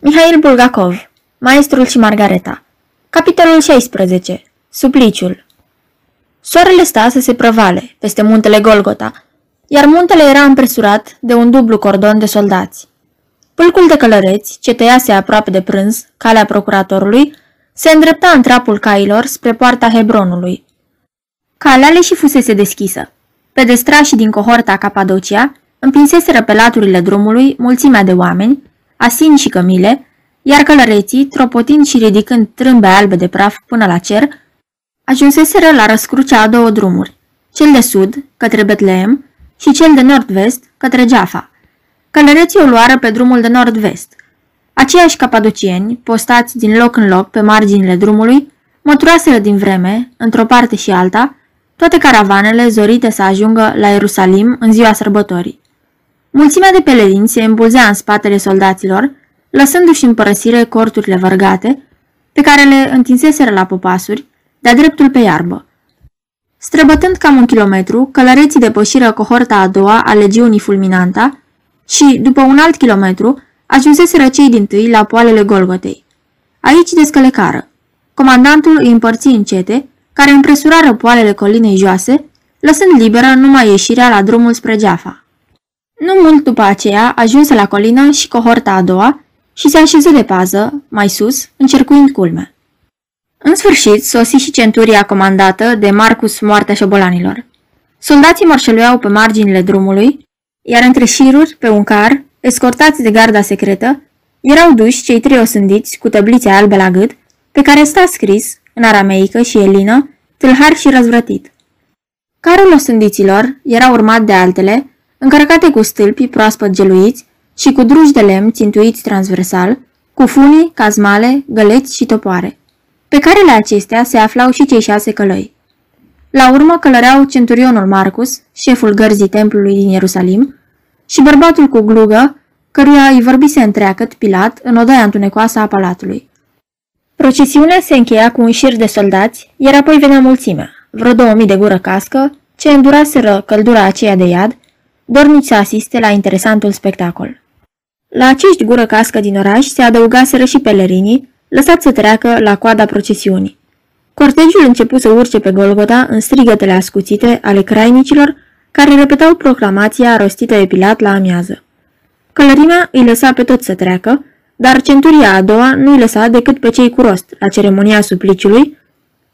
Mihail Bulgakov, Maestrul și Margareta Capitolul 16 Supliciul Soarele sta să se prăvale peste muntele Golgota, iar muntele era împresurat de un dublu cordon de soldați. Pâlcul de călăreți, ce tăiase aproape de prânz, calea procuratorului, se îndrepta în trapul cailor spre poarta Hebronului. Calea le și fusese deschisă. Pedestrașii din cohorta Capadocia împinseseră pe laturile drumului mulțimea de oameni, asini și cămile, iar călăreții, tropotind și ridicând trâmbe albe de praf până la cer, ajunseseră la răscrucea a două drumuri, cel de sud, către Betleem, și cel de nord-vest, către Jaffa. Călăreții o luară pe drumul de nord-vest. Aceiași capadocieni, postați din loc în loc pe marginile drumului, măturaseră din vreme, într-o parte și alta, toate caravanele zorite să ajungă la Ierusalim în ziua sărbătorii. Mulțimea de pelerinți se îmbulzea în spatele soldaților, lăsându-și în părăsire corturile vărgate, pe care le întinseseră la popasuri, de-a dreptul pe iarbă. Străbătând cam un kilometru, călăreții depășiră cohorta a doua a legiunii fulminanta și, după un alt kilometru, ajunseseră cei din tâi la poalele Golgotei. Aici descălecară. Comandantul îi împărți încete, care împresurară poalele colinei joase, lăsând liberă numai ieșirea la drumul spre Jaffa. Nu mult după aceea ajunse la colină și cohorta a doua și se așeză de pază, mai sus, încercuind culme. În sfârșit, sosi și centuria comandată de Marcus Moartea Șobolanilor. Soldații mărșăluiau pe marginile drumului, iar între șiruri, pe un car, escortați de garda secretă, erau duși cei trei osândiți cu tăblițe albe la gât, pe care sta scris, în arameică și elină, tâlhar și răzvrătit. Carul osândiților era urmat de altele, încărcate cu stâlpi proaspăt geluiți și cu druși de lemn țintuiți transversal, cu funii, cazmale, găleți și topoare. Pe carele acestea se aflau și cei șase călăi. La urmă călăreau centurionul Marcus, șeful gărzii templului din Ierusalim, și bărbatul cu glugă, căruia îi vorbise întreagăt Pilat în odaia întunecoasă a palatului. Procesiunea se încheia cu un șir de soldați, iar apoi venea mulțimea, vreo două mii de gură cască, ce înduraseră căldura aceea de iad, dornici să asiste la interesantul spectacol. La acești gură cască din oraș se adăugaseră și pelerinii, lăsați să treacă la coada procesiunii. Cortegiul început să urce pe Golgota în strigătele ascuțite ale crainicilor, care repetau proclamația rostită de Pilat la amiază. Călărimea îi lăsa pe toți să treacă, dar centuria a doua nu îi lăsa decât pe cei cu rost la ceremonia supliciului,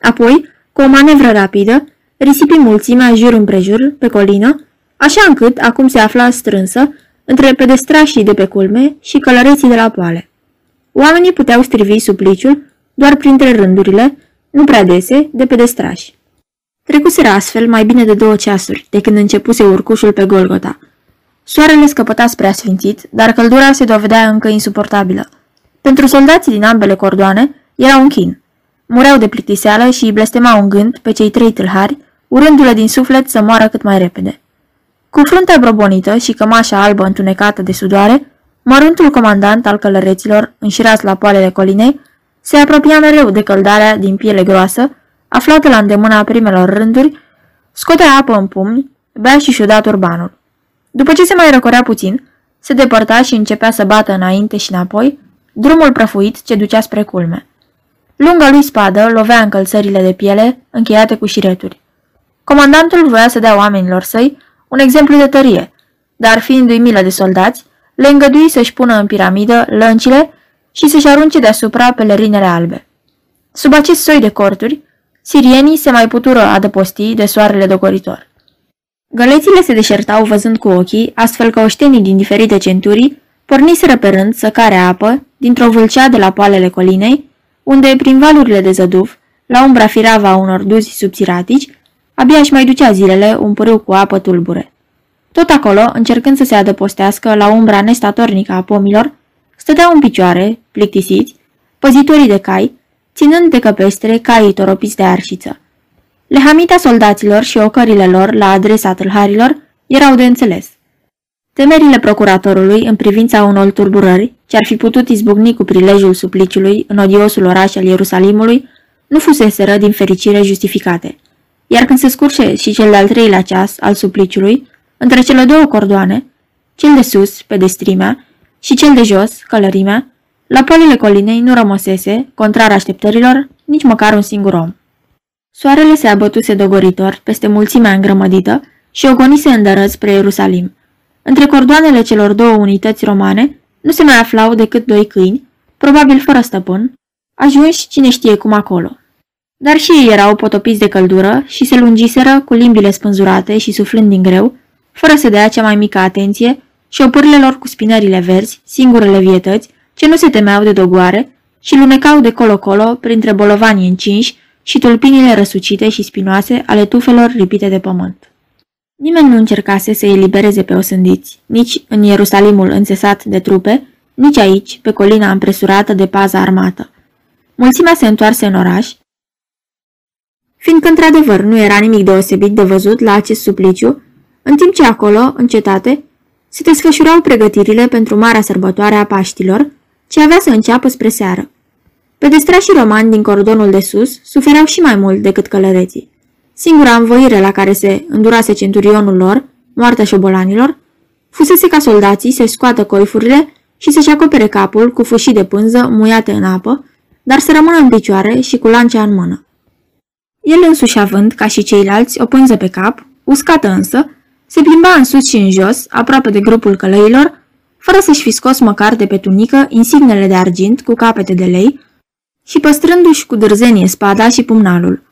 apoi, cu o manevră rapidă, risipi mulțimea jur împrejur, pe colină, așa încât acum se afla strânsă între pedestrașii de pe culme și călăreții de la poale. Oamenii puteau strivi supliciul doar printre rândurile, nu prea dese, de pedestrași. Trecuseră astfel mai bine de două ceasuri, de când începuse urcușul pe Golgota. Soarele scăpăta spre asfințit, dar căldura se dovedea încă insuportabilă. Pentru soldații din ambele cordoane era un chin. Mureau de plictiseală și îi blestemau un gând pe cei trei tâlhari, urându-le din suflet să moară cât mai repede. Cu fruntea brobonită și cămașa albă întunecată de sudoare, măruntul comandant al călăreților, înșirați la poalele colinei, se apropia mereu de căldarea din piele groasă, aflată la îndemâna primelor rânduri, scotea apă în pumni, bea și șuda turbanul. După ce se mai răcorea puțin, se depărta și începea să bată înainte și înapoi, drumul prăfuit ce ducea spre culme. Lunga lui spadă lovea încălțările de piele, încheiate cu șireturi. Comandantul voia să dea oamenilor săi un exemplu de tărie, dar fiindu-i milă de soldați, le îngădui să-și pună în piramidă lăncile și să-și arunce deasupra pelerinele albe. Sub acest soi de corturi, sirienii se mai putură adăposti de soarele dogoritor. Gălețile se deșertau văzând cu ochii, astfel că oștenii din diferite centurii porniseră pe rând să care apă dintr-o vâlcea de la poalele colinei, unde, prin valurile de zăduv, la umbra firava a unor duzi subțiratici, abia își mai ducea zilele un pârâu cu apă tulbure. Tot acolo, încercând să se adăpostească la umbra nestatornică a pomilor, stăteau în picioare, plictisiți, păzitorii de cai, ținând de căpestre caii toropiți de arșiță. Lehamita soldaților și ocările lor la adresa tâlharilor erau de înțeles. Temerile procuratorului în privința unor turburări, ce ar fi putut izbucni cu prilejul supliciului în odiosul oraș al Ierusalimului, nu fuseseră din fericire justificate. Iar când se scurse și cel de-al treilea ceas al supliciului, între cele două cordoane, cel de sus, pe destrimea, și cel de jos, călărimea, La polile colinei nu rămăsese, contrar așteptărilor, nici măcar un singur om. Soarele se abătuse dogoritor peste mulțimea îngrămădită și ogonise îndărăt spre Ierusalim. Între cordoanele celor două unități romane nu se mai aflau decât doi câini, probabil fără stăpân, ajunși cine știe cum acolo. Dar și ei erau potopiți de căldură și se lungiseră cu limbile spânzurate și suflând din greu, fără să dea cea mai mică atenție și opârlele lor cu spinările verzi, singurele vietăți, ce nu se temeau de dogoare și lunecau de colo-colo printre bolovanii încinși și tulpinile răsucite și spinoase ale tufelor ripite de pământ. Nimeni nu încercase să îi libereze pe osândiți, nici în Ierusalimul înțesat de trupe, nici aici, pe colina împresurată de paza armată. Mulțimea se întoarse în oraș, fiindcă într-adevăr nu era nimic deosebit de văzut la acest supliciu, în timp ce acolo, în cetate, se desfășurau pregătirile pentru marea sărbătoare a Paștilor, ce avea să înceapă spre seară. Pedestrașii romani din cordonul de sus sufereau și mai mult decât călăreții. Singura învoire la care se îndurase centurionul lor, moartea șobolanilor, fusese ca soldații să-și scoată coifurile și să-și acopere capul cu fâșii de pânză muiate în apă, dar să rămână în picioare și cu lancea în mână. El însuși având, ca și ceilalți, o pânză pe cap, uscată însă, se plimba în sus și în jos, aproape de grupul călăilor, fără să-și fi scos măcar de pe tunică insignele de argint cu capete de lei și păstrându-și cu dârzenie spada și pumnalul.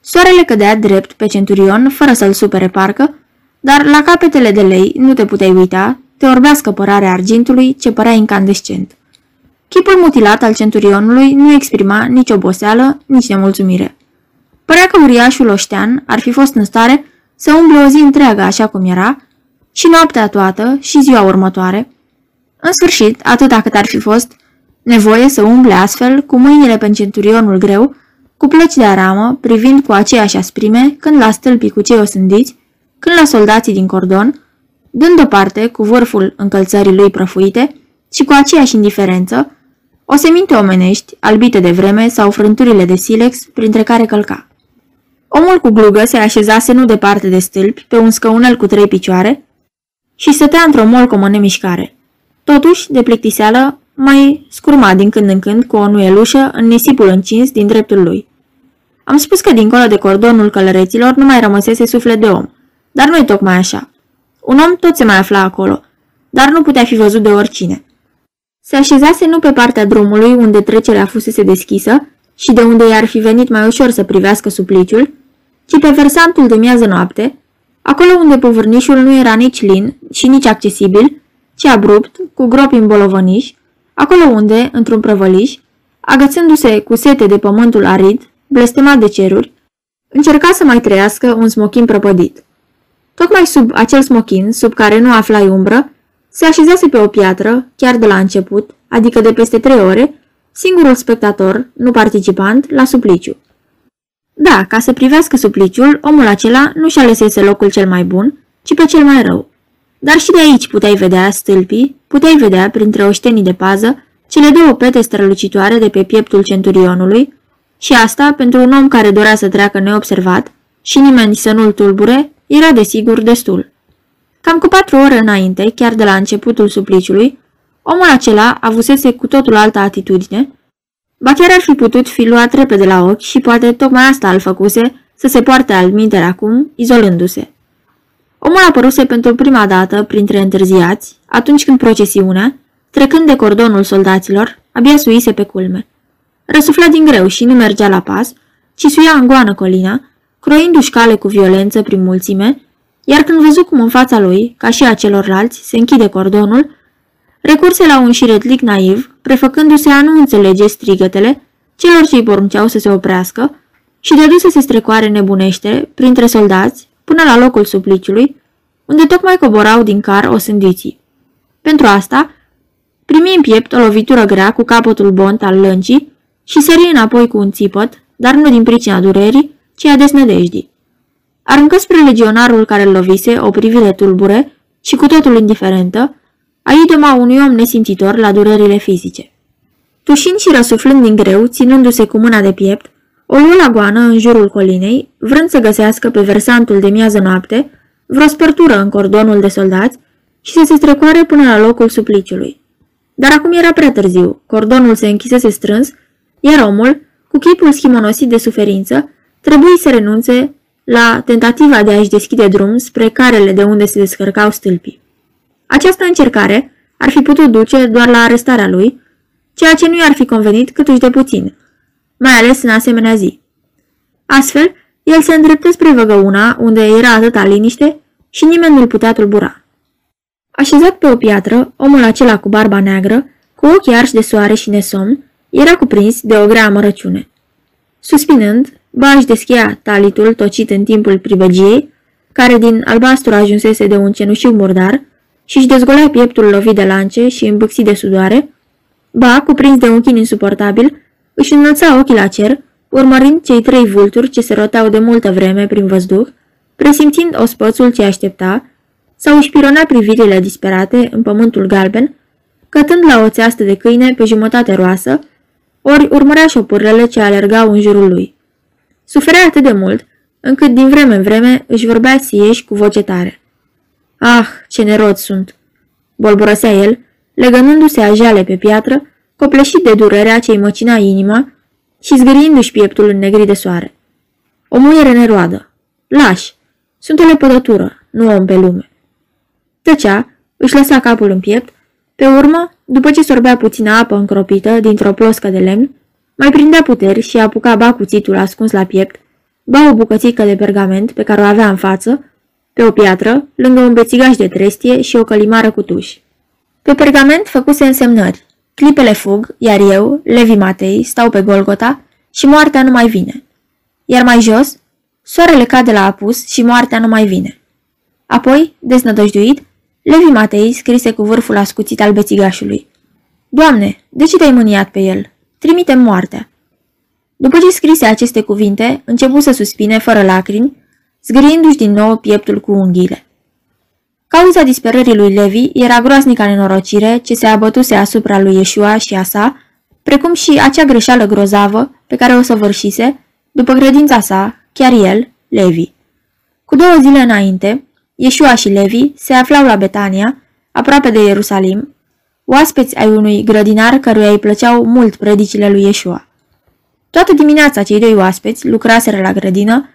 Soarele cădea drept pe centurion, fără să-l supere parcă, dar la capetele de lei nu te puteai uita, te orbea scăpărarea argintului ce părea incandescent. Chipul mutilat al centurionului nu exprima nici oboseală, nici nemulțumire. Părea că uriașul oștean ar fi fost în stare să umble o zi întreagă așa cum era, și noaptea toată și ziua următoare. În sfârșit, atâta cât ar fi fost nevoie să umble astfel, cu mâinile pe centurionul greu, cu plăci de aramă, privind cu aceeași asprime, când la stâlpii cu cei osândiți, când la soldații din cordon, dând o parte cu vârful încălțării lui prăfuite și cu aceeași indiferență, o seminte omenești, albite de vreme sau frânturile de silex, printre care călca. Omul cu glugă se așezase nu departe de stâlpi, pe un scăunel cu trei picioare, și stătea într-o molcomă nemișcare. Totuși, de plictiseală, mai scurma din când în când cu o nuielușă în nisipul încins din dreptul lui. Am spus că dincolo de cordonul călăreților nu mai rămăsese suflet de om, dar nu e tocmai așa. Un om tot se mai afla acolo, dar nu putea fi văzut de oricine. Se așezase nu pe partea drumului unde trecerea fusese deschisă și de unde i-ar fi venit mai ușor să privească supliciul, ci pe versantul de miază noapte, acolo unde povârnișul nu era nici lin și nici accesibil, ci abrupt, cu gropi în bolovăniș, acolo unde, într-un prăvăliș, agățându-se cu sete de pământul arid, blestemat de ceruri, încerca să mai trăiască un smochin prăpădit. Tocmai sub acel smochin, sub care nu aflai umbră, se așezase pe o piatră, chiar de la început, adică de peste trei ore, singurul spectator, nu participant, la supliciu. Da, ca să privească supliciul, omul acela nu și alesese locul cel mai bun, ci pe cel mai rău. Dar și de aici puteai vedea stâlpii, puteai vedea, printre oștenii de pază, cele două pete strălucitoare de pe pieptul centurionului, și asta, pentru un om care dorea să treacă neobservat și nimeni să nu-l tulbure, era desigur destul. Cam cu patru ore înainte, chiar de la începutul supliciului, omul acela avusese cu totul altă atitudine, ba chiar ar fi putut fi luat repede la ochi și poate tocmai asta îl făcuse să se poarte al minter acum, izolându-se. Omul apăruse pentru prima dată printre întârziați, atunci când procesiunea, trecând de cordonul soldaților, abia suise pe culme. Răsufla din greu și nu mergea la pas, ci suia în goană colina, croindu-și cale cu violență prin mulțime, iar când văzu cum în fața lui, ca și a celorlalți, se închide cordonul, recurse la un șiretlic naiv, prefăcându-se a nu înțelege strigătele celor ce îi porunceau să se oprească și dădu să se strecoare nebunește printre soldați până la locul supliciului, unde tocmai coborau din car o sândiții. Pentru asta, primi în piept o lovitură grea cu capătul bont al lâncii și sări înapoi cu un țipăt, dar nu din pricina durerii, ci a desnădejdii. Aruncă spre legionarul care îl lovise o privire tulbure și cu totul indiferentă, a idoma unui om nesimțitor la durerile fizice. Tușind și răsuflând din greu, ținându-se cu mâna de piept, o luă la goană în jurul colinei, vrând să găsească pe versantul de miază noapte vreo spărtură în cordonul de soldați și să se strecoare până la locul supliciului. Dar acum era prea târziu, cordonul se închisese strâns, iar omul, cu chipul schimonosit de suferință, trebuie să renunțe la tentativa de a-și deschide drum spre carele de unde se descărcau stâlpii. Această încercare ar fi putut duce doar la arestarea lui, ceea ce nu i-ar fi convenit câtuși de puțin, mai ales în asemenea zi. Astfel, el se îndreptă spre văgăuna, unde era atâta liniște și nimeni nu-l putea tulbura. Așezat pe o piatră, omul acela cu barba neagră, cu ochii arși de soare și nesomn, era cuprins de o grea amărăciune. Suspinând, ba își deschia talitul tocit în timpul pribegiei, care din albastru ajunsese de un cenușiu murdar, și își dezgolea pieptul lovit de lance și îmbâxit de sudoare, ba, cuprins de un chin insuportabil, își înălța ochii la cer, urmărind cei trei vulturi ce se roteau de multă vreme prin văzduh, presimțind ospățul ce aștepta, sau își pirona privirile disperate în pământul galben, cătând la o țeastă de câine pe jumătate roasă, ori urmărea șopurlele ce alergau în jurul lui. Suferea atât de mult, încât din vreme în vreme își vorbea sieși cu voce tare. Ah, ce nerod sunt! Bolborăsea el, legănându-se a jale pe piatră, copleșit de durerea ce-i măcina inima și zgâriindu-și pieptul în negri de soare. O muiere neroadă. Lași! Sunt o lepădătură, nu om pe lume. Tăcea, își lăsa capul în piept, pe urmă, după ce sorbea puțină apă încropită dintr-o ploscă de lemn, mai prindea puteri și apuca ba cuțitul ascuns la piept, ba o bucățică de pergament pe care o avea în față, pe o piatră, lângă un bețigaș de trestie și o călimară cu tuși. Pe pergament făcuse însemnări. Clipele fug, iar eu, Levi Matei, stau pe Golgota și moartea nu mai vine. Iar mai jos, soarele cade la apus și moartea nu mai vine. Apoi, deznădăjduit, Levi Matei scrise cu vârful ascuțit al bețigașului. Doamne, de ce te-ai mâniat pe el? Trimite moartea. După ce scrise aceste cuvinte, începu să suspine fără lacrimi, zgâriindu-și din nou pieptul cu unghiile. Cauza disperării lui Levi era groaznica nenorocire ce se abătuse asupra lui Yeshua și a sa, precum și acea greșeală grozavă pe care o săvârșise, după credința sa, chiar el, Levi. Cu două zile înainte, Yeshua și Levi se aflau la Betania, aproape de Ierusalim, oaspeți ai unui grădinar căruia îi plăceau mult predicile lui Yeshua. Toată dimineața cei doi oaspeți lucraseră la grădină,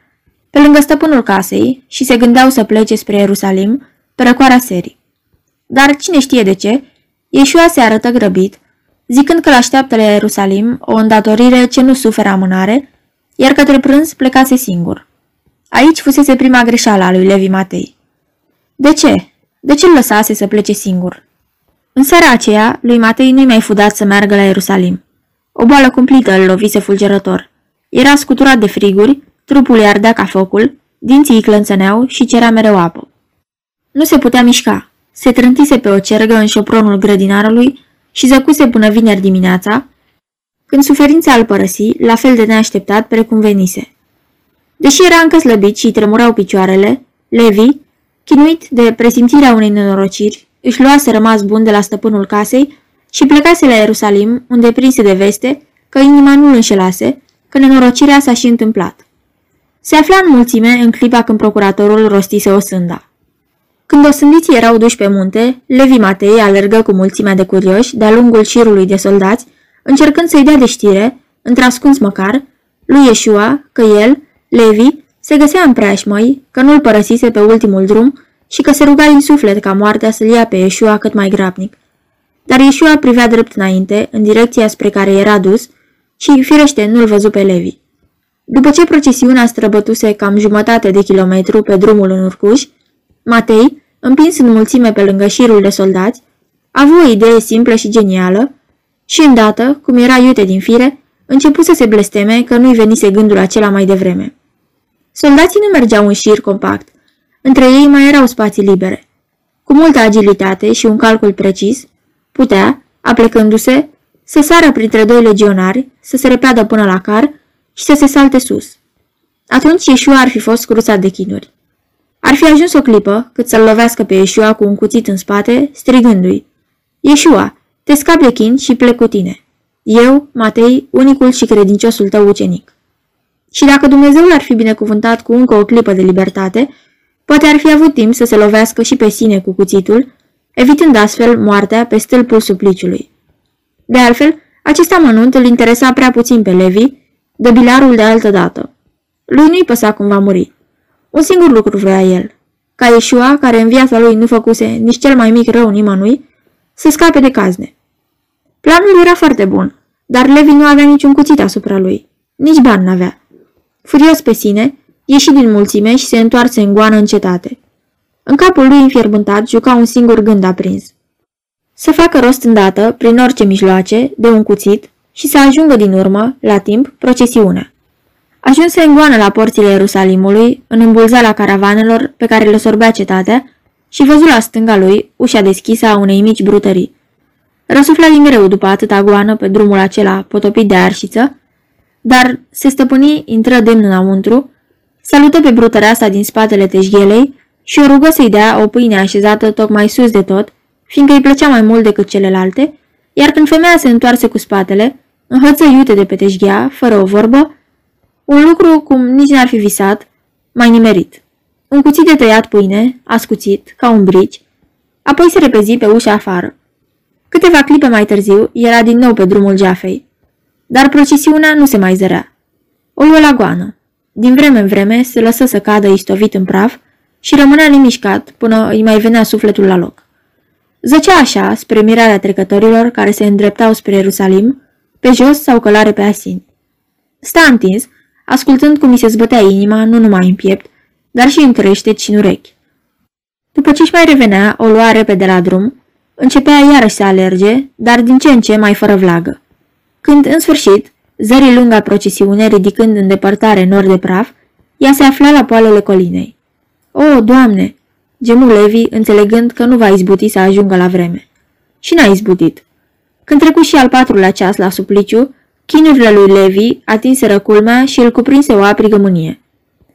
pe lângă stăpânul casei și se gândeau să plece spre Ierusalim, pe răcoarea serii. Dar cine știe de ce, Yeshua se arătă grăbit, zicând că l-așteaptă la Ierusalim o îndatorire ce nu suferă amânare, iar către prânz plecase singur. Aici fusese prima greșeală a lui Levi Matei. De ce? De ce îl lăsase să plece singur? În seara aceea, lui Matei nu-i mai fudat să meargă la Ierusalim. O boală cumplită îl lovise fulgerător. Era scuturat de friguri, trupul îi ardea ca focul, dinții îi clănțăneau și cerea mereu apă. Nu se putea mișca. Se trântise pe o cergă în șopronul grădinarului și zăcuse până vineri dimineața, când suferința îl părăsi, la fel de neașteptat precum venise. Deși era încă slăbit și tremurau picioarele, Levi, chinuit de presimțirea unei nenorociri, își luase rămas bun de la stăpânul casei și plecase la Ierusalim, unde prinse de veste că inima nu îl înșelase, că nenorocirea s-a și întâmplat. Se afla în mulțime în clipa când procuratorul rostise o sânda. Când osândiții erau duși pe munte, Levi Matei alergă cu mulțimea de curioși de-a lungul șirului de soldați, încercând să-i dea de știre, într-ascuns măcar, lui Yeshua că el, Levi, se găsea în preajmăi, că nu-l părăsise pe ultimul drum și că se ruga din suflet ca moartea să-l ia pe Yeshua cât mai grabnic. Dar Yeshua privea drept înainte, în direcția spre care era dus, și, firește, nu-l văzu pe Levi. După ce procesiunea străbătuse cam jumătate de kilometru pe drumul în urcuș, Matei, împins în mulțime pe lângă șirul de soldați, a avut o idee simplă și genială și îndată, cum era iute din fire, începu să se blesteme că nu-i venise gândul acela mai devreme. Soldații nu mergeau în șir compact. Între ei mai erau spații libere. Cu multă agilitate și un calcul precis, putea, aplecându-se, să sară printre doi legionari, să se repeadă până la car și să se salte sus. Atunci Ieșua ar fi fost cruțat de chinuri. Ar fi ajuns o clipă cât să-l lovească pe Ieșua cu un cuțit în spate, strigându-i. Ieșua, te scap de chin și plec cu tine. Eu, Matei, unicul și credinciosul tău ucenic. Și dacă Dumnezeu l-ar fi binecuvântat cu încă o clipă de libertate, poate ar fi avut timp să se lovească și pe sine cu cuțitul, evitând astfel moartea pe stâlpul supliciului. De altfel, acest amănunt îl interesa prea puțin pe Levi, de bilarul de altă dată. Lui nu-i păsa cum va muri. Un singur lucru vrea el, ca Iesua, care în viața lui nu făcuse nici cel mai mic rău nimănui, să scape de cazne. Planul era foarte bun, dar Levi nu avea niciun cuțit asupra lui. Nici bani n-avea. Furios pe sine, ieși din mulțime și se întoarse în goană în cetate. În capul lui înfierbântat juca un singur gând aprins. Să facă rost îndată, prin orice mijloace, de un cuțit și să ajungă din urmă, la timp, procesiunea. Ajunse în goană la porțile Ierusalimului, în îmbulzala caravanelor pe care le sorbea cetatea și văzu la stânga lui ușa deschisă a unei mici brutării. Răsufla din greu după atâta goană pe drumul acela potopit de arșiță, dar se stăpâni, intră demn înăuntru, salută pe brutăreasa din spatele teșghelei și o rugă să-i dea o pâine așezată tocmai sus de tot, fiindcă îi plăcea mai mult decât celelalte, iar când femeia se întoarse cu spatele, înhăță iute de pe teșghea, fără o vorbă, un lucru cum nici n-ar fi visat, mai nimerit. Un cuțit de tăiat pâine, ascuțit, ca un brici, apoi se repezi pe ușa afară. Câteva clipe mai târziu, era din nou pe drumul Jafei. Dar procesiunea nu se mai zărea. O luă la goană. Din vreme în vreme se lăsă să cadă istovit în praf și rămânea limișcat până îi mai venea sufletul la loc. Zăcea așa, spre mirarea trecătorilor care se îndreptau spre Ierusalim, pe jos sau călare pe asin. Sta întins, ascultând cum mi se zbătea inima, nu numai în piept, dar și în creștet și în urechi. După ce își mai revenea, o lua repede la drum, începea iarăși să alerge, dar din ce în ce mai fără vlagă. Când, în sfârșit, zării lunga procesiune ridicând în depărtare nor de praf, ea se afla la poalele colinei. O, Doamne!" gemu Levi, înțelegând că nu va izbuti să ajungă la vreme. Și n-a izbutit. Când trecu și al patrulea ceas la supliciu, chinurile lui Levi atinseră culmea și îl cuprinse o aprigă mânie.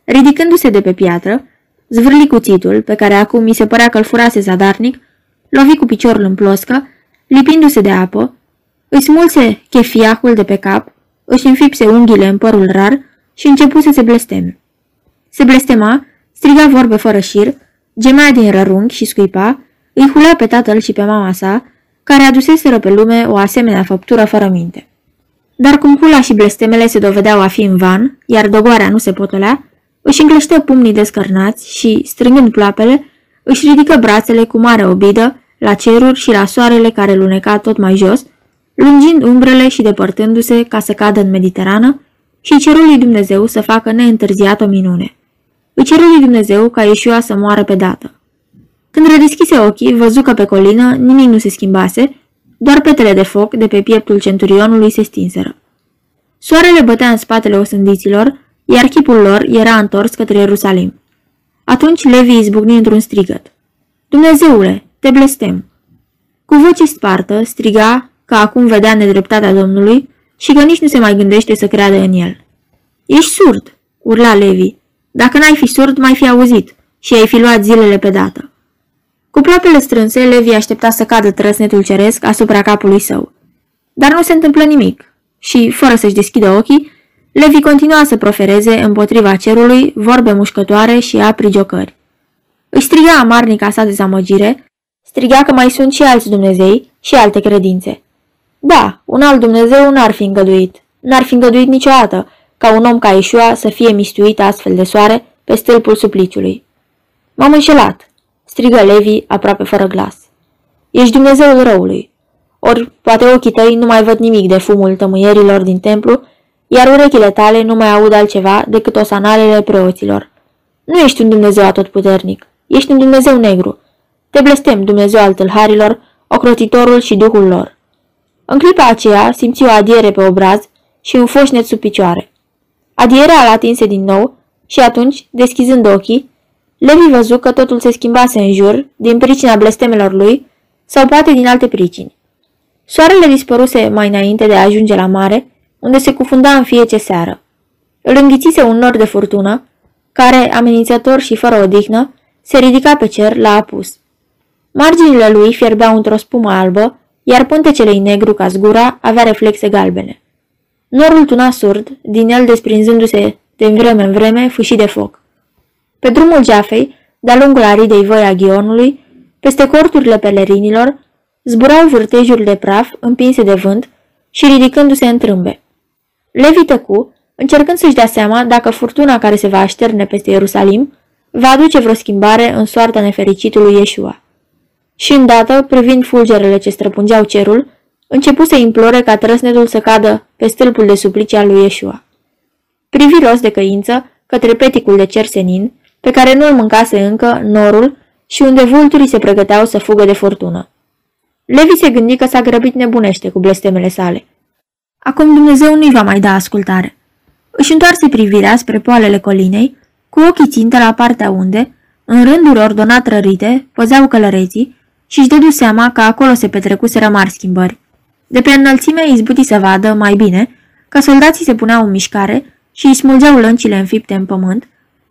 Ridicându-se de pe piatră, zvârli cuțitul, pe care acum mi se părea că îl furase zadarnic, lovi cu piciorul în ploscă, lipindu-se de apă, îi smulse chefiahul de pe cap, își înfipse unghiile în părul rar și începu să se blesteme. Se blestema, striga vorbe fără șir, gemea din rărunghi și scuipa, îi hulea pe tatăl și pe mama sa, care aduseseră pe lume o asemenea făptură fără minte. Dar cum hula și blestemele se dovedeau a fi în van, iar dogoarea nu se potolea, își încleștă pumnii descărnați și, strângând ploapele, își ridică brațele cu mare obidă la ceruri și la soarele care luneca tot mai jos, lungind umbrele și depărtându-se ca să cadă în Mediterană și cerul lui Dumnezeu să facă neîntârziat o minune. Îi ceru lui Dumnezeu ca Iesua să moară pe dată. Când redeschise ochii, văzu că pe colină nimic nu se schimbase, doar petele de foc de pe pieptul centurionului se stinseră. Soarele bătea în spatele osândiților, iar chipul lor era întors către Ierusalim. Atunci Levi izbucni într-un strigăt. Dumnezeule, te blestem! Cu voce spartă, striga că acum vedea nedreptatea Domnului și că nici nu se mai gândește să creadă în el. Ești surd!" urla Levi. Dacă n-ai fi surd, mai fi auzit și ai fi luat zilele pe dată. Cu ploapele strânse, Levi aștepta să cadă trăsnetul ceresc asupra capului său. Dar nu se întâmplă nimic și, fără să-și deschidă ochii, Levi continua să profereze împotriva cerului vorbe mușcătoare și apri giocări. Își striga amarnica sa dezamăgire, striga că mai sunt și alți Dumnezei și alte credințe. Da, un alt Dumnezeu n-ar fi îngăduit, n-ar fi îngăduit niciodată ca un om ca Ișua să fie mistuit astfel de soare pe stâlpul supliciului. M-am înșelat, strigă Levi aproape fără glas. Ești Dumnezeul răului. Ori poate ochii tăi nu mai văd nimic de fumul tămâierilor din templu iar urechile tale nu mai aud altceva decât osanalele preoților. Nu ești un Dumnezeu atotputernic, ești un Dumnezeu negru. Te blestem, Dumnezeu al tâlharilor, ocrotitorul și duhul lor. În clipa aceea simți o adiere pe obraz și un foșnet sub picioare. Adierea îl atinse din nou și atunci, deschizând ochii, Levi văzu că totul se schimbase în jur din pricina blestemelor lui sau poate din alte pricini. Soarele dispăruse mai înainte de a ajunge la mare unde se cufunda în fiece seară. Îl înghițise un nor de furtună, care, amenințător și fără odihnă, se ridica pe cer la apus. Marginile lui fierbeau într-o spumă albă, iar pântecele negru ca zgura avea reflexe galbene. Norul tuna surd, din el desprinzându-se din vreme în vreme fâșii de foc. Pe drumul Jafei, de-a lungul aridei voi a ghionului, peste corturile pelerinilor, zburau vârtejuri de praf împinse de vânt și ridicându-se în trâmbe. Levi tăcu, încercând să-și dea seama dacă furtuna care se va așterne peste Ierusalim va aduce vreo schimbare în soarta nefericitului Iesua. Și îndată, privind fulgerele ce străpungeau cerul, începu să implore ca trăsnetul să cadă pe stâlpul de suplici al lui Iesua. Privi rost de căință către peticul de cer senin, pe care nu-l mâncase încă norul și unde vulturii se pregăteau să fugă de furtună. Levi se gândi că s-a grăbit nebunește cu blestemele sale. Acum Dumnezeu nu-i va mai da ascultare. Își întoarse privirea spre poalele colinei, cu ochii țintă la partea unde, în rânduri ordonat rărite, păzeau călăreții și își dădu seama că acolo se petrecuseră mari schimbări. De pe înălțime izbuti să vadă, mai bine, că soldații se puneau în mișcare și îi smulgeau lăncile înfipte în pământ,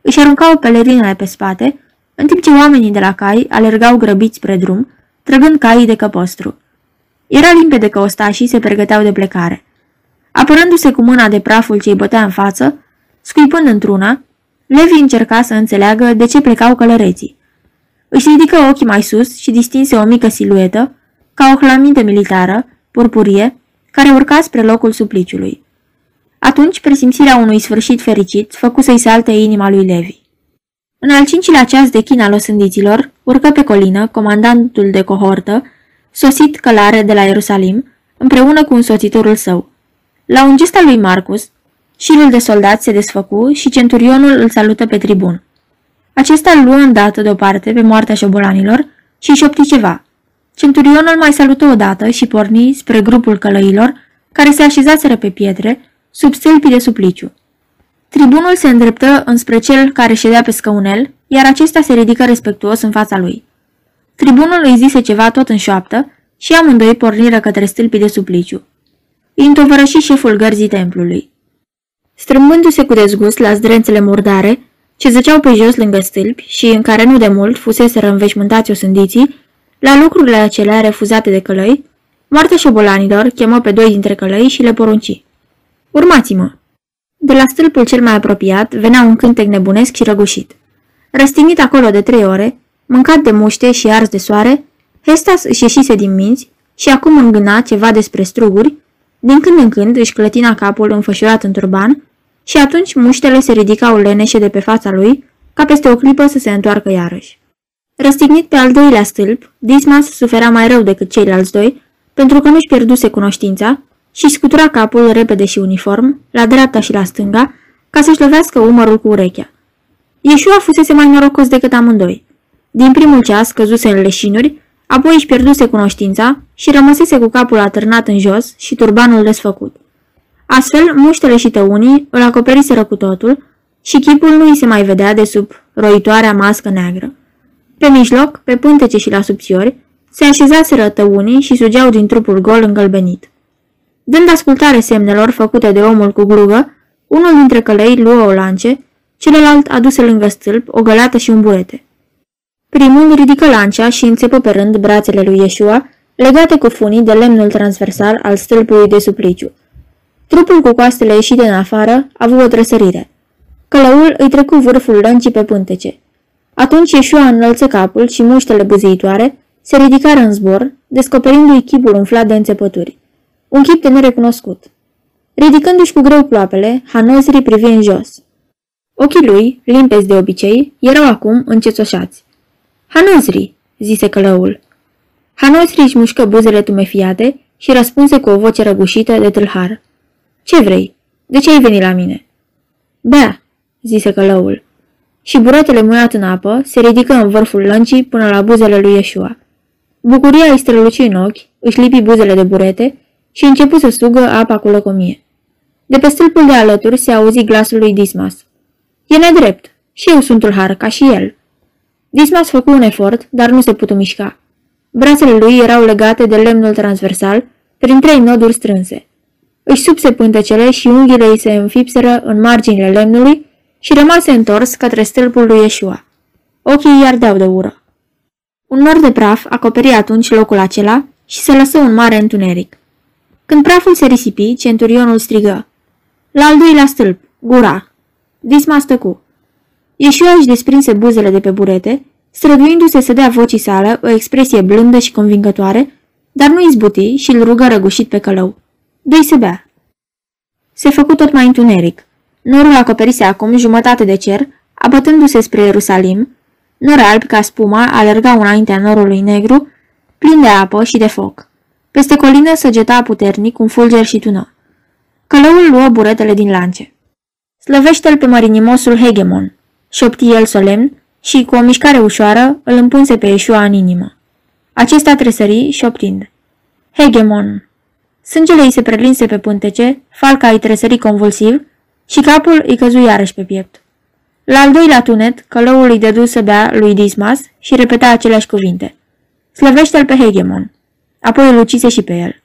își aruncau pelerinele pe spate, în timp ce oamenii de la cai alergau grăbiți spre drum, trăgând caii de căpostru. Era limpede că ostașii se pregăteau de plecare. Apărându-se cu mâna de praful ce îi bătea în față, scuipând într-una, Levi încerca să înțeleagă de ce plecau călăreții. Își ridică ochii mai sus și distinse o mică siluetă, ca o hlăminte militară, purpurie, care urca spre locul supliciului. Atunci presimțirea unui sfârșit fericit făcu să-i salte inima lui Levi. În al cincilea ceas de chin al osândiților, urcă pe colină comandantul de cohortă, sosit călare de la Ierusalim, împreună cu însoțitorul său. La un gest al lui Marcus, șirul de soldați se desfăcu și centurionul îl salută pe tribun. Acesta îl luă îndată deoparte pe moartea șobolanilor și șopti ceva. Centurionul mai salută odată și porni spre grupul călăilor, care se așezaseră pe pietre, sub stâlpii de supliciu. Tribunul se îndreptă înspre cel care ședea pe scăunel, iar acesta se ridică respectuos în fața lui. Tribunul îi zise ceva tot în șoaptă și amândoi porniră către stâlpii de supliciu. Îi întovărăși șeful gărzii templului. Strâmbându-se cu dezgust la zdrențele murdare, ce zăceau pe jos lângă stâlpi și în care nu de mult fuseseră înveșmântați osândiții, la lucrurile acelea refuzate de călăi, moartea șobolanilor chemă pe doi dintre călăi și le porunci. Urmați-mă! De la stâlpul cel mai apropiat venea un cântec nebunesc și răgușit. Răstignit acolo de trei ore, mâncat de muște și ars de soare, Hestas își ieșise din minți și acum îngâna ceva despre struguri, din când în când își clătina capul înfășurat în turban și atunci muștele se ridicau leneșe de pe fața lui, ca peste o clipă să se întoarcă iarăși. Răstignit pe al doilea stâlp, Dismas suferea mai rău decât ceilalți doi, pentru că nu-și pierduse cunoștința și scutura capul repede și uniform, la dreapta și la stânga, ca să-și lovească umărul cu urechea. Ieșua fusese mai norocos decât amândoi. Din primul ceas căzuse în leșinuri, apoi își pierduse cunoștința și rămăsese cu capul atârnat în jos și turbanul desfăcut. Astfel, muștele și tăunii îl acoperiseră cu totul și chipul nu îi se mai vedea de sub roitoarea mască neagră. Pe mijloc, pe pântece și la subțiori, se așezaseră tăunii și sugeau din trupul gol îngălbenit. Dând ascultare semnelor făcute de omul cu grugă, unul dintre călăi luă o lance, celălalt aduse lângă stâlp o găleată și un burete. Primul ridică lancea și înțepă pe rând brațele lui Iesua, legate cu funii de lemnul transversal al stâlpului de supliciu. Trupul cu coastele ieșite în afară a avut o trăsărire. Călăul îi trecu vârful lăncii pe pântece. Atunci Iesua înălță capul și muștele buzeitoare se ridicară în zbor, descoperindu-i chipul umflat de înțepături. Un chip de nerecunoscut. Ridicându-și cu greu ploapele, Hanozri privi în jos. Ochii lui, limpezi de obicei, erau acum încețoșați. Hanozri, zise călăul. Hanozri își mușcă buzele tumefiate și răspunse cu o voce răgușită de tâlhar. Ce vrei? De ce ai venit la mine?" Bea, zise călăul. Și buretele muiat în apă se ridică în vârful lăncii până la buzele lui Iesua. Bucuria îi străluci în ochi, își lipi buzele de burete și începu să sugă apa cu lăcomie. De pe stâlpul de alături se auzi glasul lui Dismas. E nedrept. Și eu sunt har, ca și el. Dismas făcu un efort, dar nu se putu mișca. Brațele lui erau legate de lemnul transversal, prin trei noduri strânse. Își subse pântecele și unghiile îi se înfipseră în marginile lemnului și rămase întors către stâlpul lui Yeshua. Ochii îi ardeau de ură. Un nor de praf acoperi atunci locul acela și se lăsă un mare întuneric. Când praful se risipi, centurionul strigă. La al doilea stâlp, gura. Disma stăcu. Ieșua își desprinse buzele de pe burete, străduindu-se să dea vocii sale o expresie blândă și convingătoare, dar nu izbuti și îl rugă răgușit pe călău. Dă-i să bea. Se făcu tot mai întuneric. Norul acoperise acum jumătate de cer, abătându-se spre Ierusalim. Nori albi ca spuma alergau înaintea norului negru, plin de apă și de foc. Peste colină săgeta puternic un fulger și tună. Călăul luă buretele din lance. Slăvește-l pe marinimosul Hegemon, șopti el solemn și, cu o mișcare ușoară, îl împunse pe Ieșua în inimă. Acesta tresări, șoptind. Hegemon. Sângele îi se prelinse pe pântece, falca îi tresări convulsiv și capul îi căzu iarăși pe piept. La al doilea tunet, călăul îi dădu să bea lui Dismas și repeta aceleași cuvinte. Slăvește-l pe Hegemon. Apoi îl ucise și pe el.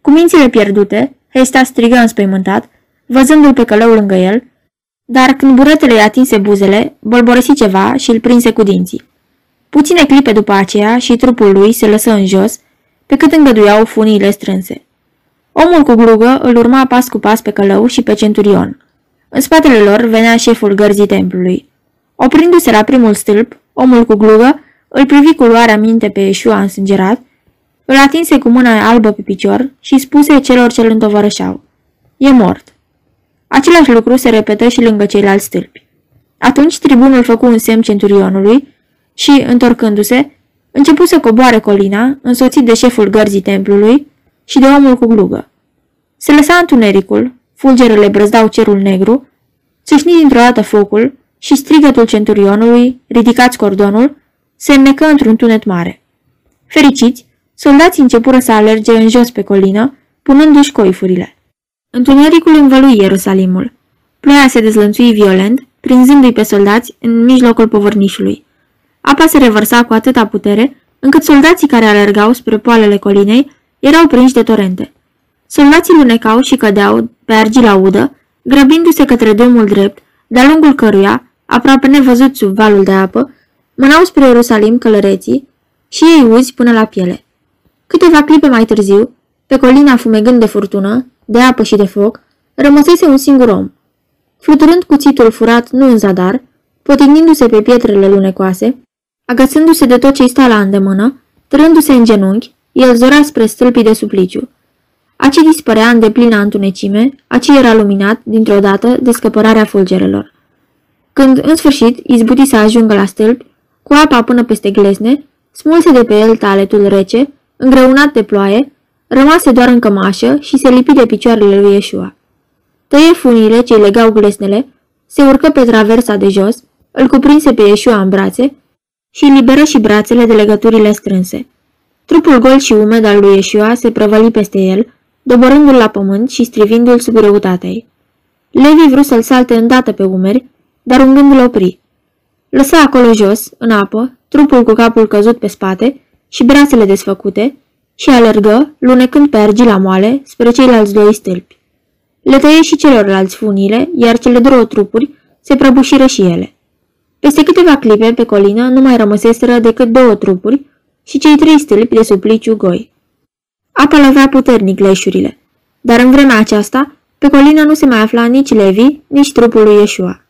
Cu mințile pierdute, Hesta strigă înspăimântat, văzându-l pe călăul lângă el, dar când buretele i atinse buzele, bolborăsi ceva și îl prinse cu dinții. Puține clipe după aceea și trupul lui se lăsă în jos, pe cât îngăduiau funiile strânse. Omul cu glugă îl urma pas cu pas pe călău și pe centurion. În spatele lor venea șeful gărzii templului. Oprindu-se la primul stâlp, omul cu glugă îl privi cu luarea minte pe Ieșua însângerat, îl atinse cu mâna albă pe picior și spuse celor ce îl întovărășeau. E mort. Același lucru se repetă și lângă ceilalți stâlpi. Atunci tribunul făcu un semn centurionului și, întorcându-se, începu să coboare colina, însoțit de șeful gărzii templului și de omul cu glugă. Se lăsa întunericul, fulgerele brăzdau cerul negru, țâșni dintr-o dată focul și strigătul centurionului, ridicați cordonul, se înnecă într-un tunet mare. Fericiți, soldații începură să alerge în jos pe colină, punându-și coifurile. Întunericul învălui Ierusalimul. Ploaia se dezlănțui violent, prinzându-i pe soldați în mijlocul povărnișului. Apa se revărsa cu atâta putere, încât soldații care alergau spre poalele colinei erau prinși de torente. Soldații lunecau și cădeau pe argila udă, grăbindu-se către drumul drept, de-a lungul căruia, aproape nevăzut sub valul de apă, mânau spre Ierusalim călăreții și ei uzi până la piele. Câteva clipe mai târziu, pe colina fumegând de furtună, de apă și de foc, rămăsese un singur om. Fluturând cuțitul furat nu în zadar, potignindu-se pe pietrele lunecoase, agățându-se de tot ce-i sta la îndemână, trându-se în genunchi, el zora spre stâlpii de supliciu. Aci dispărea în deplină întunecime, aci era luminat, dintr-o dată, de scăpărarea fulgerelor. Când, în sfârșit, izbuti să ajungă la stâlpi, cu apa până peste glezne, smulse de pe el taletul rece, îngreunat de ploaie, rămase doar în cămașă și se lipi de picioarele lui Ieșua. Tăie funile ce legau glesnele, se urcă pe traversa de jos, îl cuprinse pe Ieșua în brațe și liberă și brațele de legăturile strânse. Trupul gol și umed al lui Ieșua se prăvăli peste el, doborându-l la pământ și strivindu-l sub greutatea ei. Levi vrut să-l salte îndată pe umeri, dar un gând îl opri. Lăsa acolo jos, în apă, trupul cu capul căzut pe spate și brațele desfăcute și alergă, lunecând pe argila moale, spre ceilalți doi stâlpi. Le tăie și celorlalți funile, iar cele două trupuri se prăbușiră și ele. Peste câteva clipe pe colină nu mai rămăseseră decât două trupuri și cei trei stâlpi de supliciu goi. Apa lovea puternic leșurile, dar în vremea aceasta, pe colină nu se mai afla nici Levi, nici trupul lui Yeshua.